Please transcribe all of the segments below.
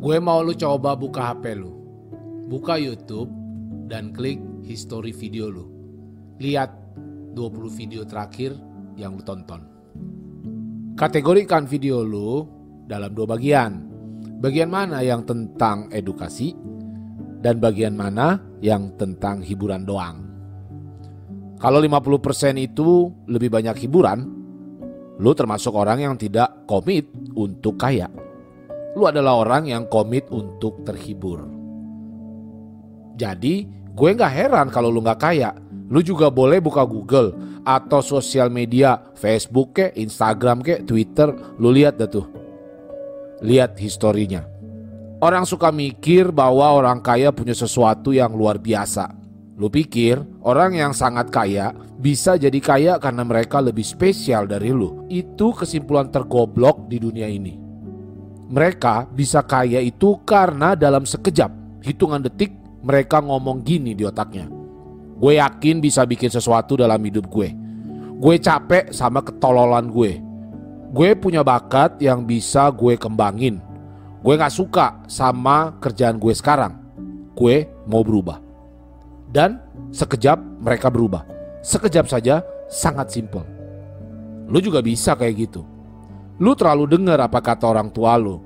Gue mau lu coba buka HP lu. Buka YouTube dan klik history video lu. Lihat 20 video terakhir yang lu tonton. Kategorikan video lu dalam dua bagian. Bagian mana yang tentang edukasi dan bagian mana yang tentang hiburan doang. Kalau 50% itu lebih banyak hiburan, lu termasuk orang yang tidak komit untuk kaya lu adalah orang yang komit untuk terhibur. Jadi gue gak heran kalau lu gak kaya. Lu juga boleh buka Google atau sosial media Facebook ke, Instagram ke, Twitter. Lu lihat dah tuh. Lihat historinya. Orang suka mikir bahwa orang kaya punya sesuatu yang luar biasa. Lu pikir orang yang sangat kaya bisa jadi kaya karena mereka lebih spesial dari lu. Itu kesimpulan tergoblok di dunia ini. Mereka bisa kaya itu karena dalam sekejap, hitungan detik mereka ngomong gini di otaknya. Gue yakin bisa bikin sesuatu dalam hidup gue. Gue capek sama ketololan gue. Gue punya bakat yang bisa gue kembangin. Gue gak suka sama kerjaan gue sekarang. Gue mau berubah. Dan sekejap mereka berubah. Sekejap saja sangat simpel. Lu juga bisa kayak gitu. Lu terlalu dengar apa kata orang tua lu.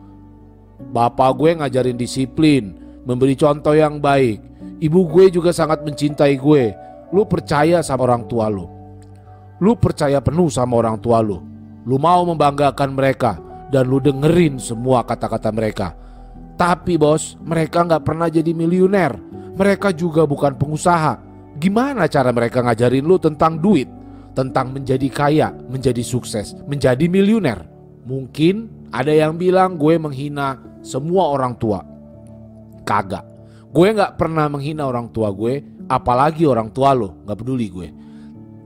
Bapak gue ngajarin disiplin, memberi contoh yang baik. Ibu gue juga sangat mencintai gue. Lu percaya sama orang tua lu. Lu percaya penuh sama orang tua lu. Lu mau membanggakan mereka dan lu dengerin semua kata-kata mereka. Tapi bos, mereka nggak pernah jadi miliuner. Mereka juga bukan pengusaha. Gimana cara mereka ngajarin lu tentang duit? Tentang menjadi kaya, menjadi sukses, menjadi miliuner? Mungkin ada yang bilang gue menghina semua orang tua. Kagak. Gue gak pernah menghina orang tua gue, apalagi orang tua lo, gak peduli gue.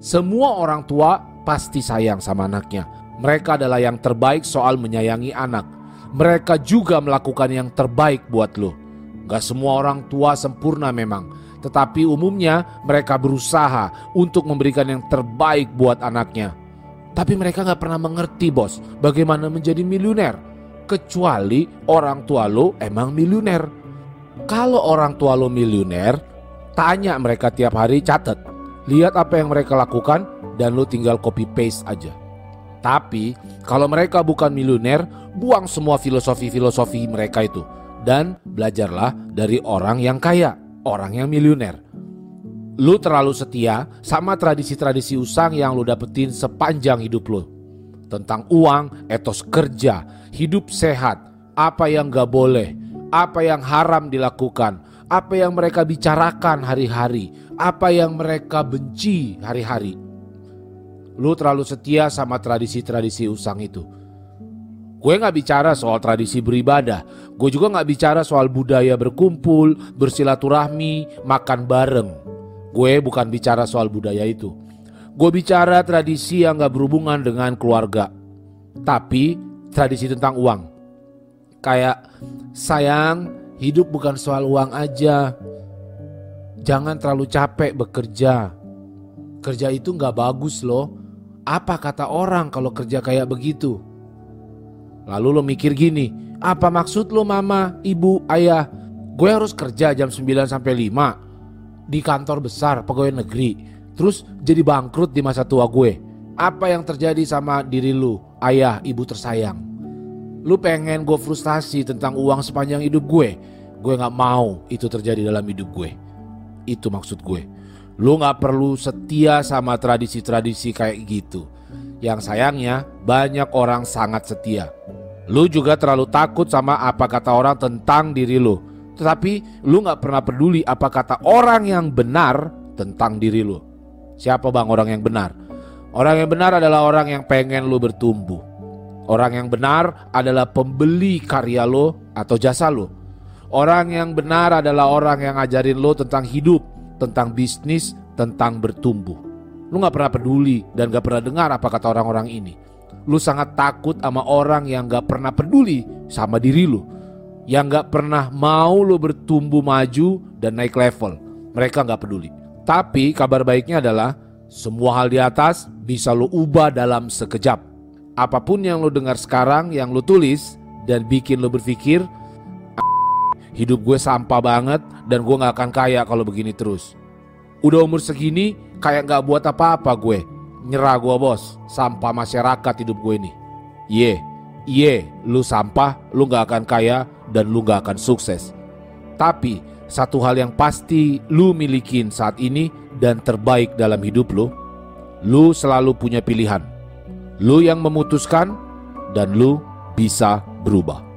Semua orang tua pasti sayang sama anaknya. Mereka adalah yang terbaik soal menyayangi anak. Mereka juga melakukan yang terbaik buat lo. Gak semua orang tua sempurna memang, tetapi umumnya mereka berusaha untuk memberikan yang terbaik buat anaknya. Tapi mereka gak pernah mengerti bos bagaimana menjadi miliuner. Kecuali orang tua lo emang miliuner. Kalau orang tua lo miliuner, tanya mereka tiap hari catat. Lihat apa yang mereka lakukan dan lo tinggal copy paste aja. Tapi kalau mereka bukan miliuner, buang semua filosofi-filosofi mereka itu. Dan belajarlah dari orang yang kaya, orang yang miliuner. Lu terlalu setia sama tradisi-tradisi usang yang lu dapetin sepanjang hidup lu. Tentang uang, etos kerja, hidup sehat, apa yang gak boleh, apa yang haram dilakukan, apa yang mereka bicarakan hari-hari, apa yang mereka benci hari-hari. Lu terlalu setia sama tradisi-tradisi usang itu. Gue gak bicara soal tradisi beribadah, gue juga gak bicara soal budaya berkumpul, bersilaturahmi, makan bareng. Gue bukan bicara soal budaya itu. Gue bicara tradisi yang gak berhubungan dengan keluarga. Tapi tradisi tentang uang. Kayak sayang hidup bukan soal uang aja. Jangan terlalu capek bekerja. Kerja itu gak bagus loh. Apa kata orang kalau kerja kayak begitu? Lalu lo mikir gini, apa maksud lo mama, ibu, ayah? Gue harus kerja jam 9 sampai 5 di kantor besar pegawai negeri, terus jadi bangkrut di masa tua gue. Apa yang terjadi sama diri lu, ayah, ibu tersayang? Lu pengen gue frustasi tentang uang sepanjang hidup gue? Gue gak mau itu terjadi dalam hidup gue. Itu maksud gue. Lu gak perlu setia sama tradisi-tradisi kayak gitu. Yang sayangnya banyak orang sangat setia. Lu juga terlalu takut sama apa kata orang tentang diri lu. Tetapi lu gak pernah peduli apa kata orang yang benar tentang diri lu. Siapa bang orang yang benar? Orang yang benar adalah orang yang pengen lu bertumbuh. Orang yang benar adalah pembeli karya lo atau jasa lo. Orang yang benar adalah orang yang ngajarin lo tentang hidup, tentang bisnis, tentang bertumbuh. Lu gak pernah peduli dan gak pernah dengar apa kata orang-orang ini. Lu sangat takut sama orang yang gak pernah peduli sama diri lu. Yang gak pernah mau lu bertumbuh maju dan naik level. Mereka gak peduli. Tapi kabar baiknya adalah semua hal di atas bisa lu ubah dalam sekejap. Apa pun yang lu dengar sekarang, yang lu tulis dan bikin lu berpikir hidup gue sampah banget dan gue gak akan kaya kalau begini terus. Udah umur segini kayak gak buat apa-apa gue. Nyerah gue bos, sampah masyarakat hidup gue ini. Ye, ye, lu sampah, lu gak akan kaya dan lu gak akan sukses. Tapi satu hal yang pasti lu milikin saat ini dan terbaik dalam hidup lu, lu selalu punya pilihan. Lu yang memutuskan dan lu bisa berubah.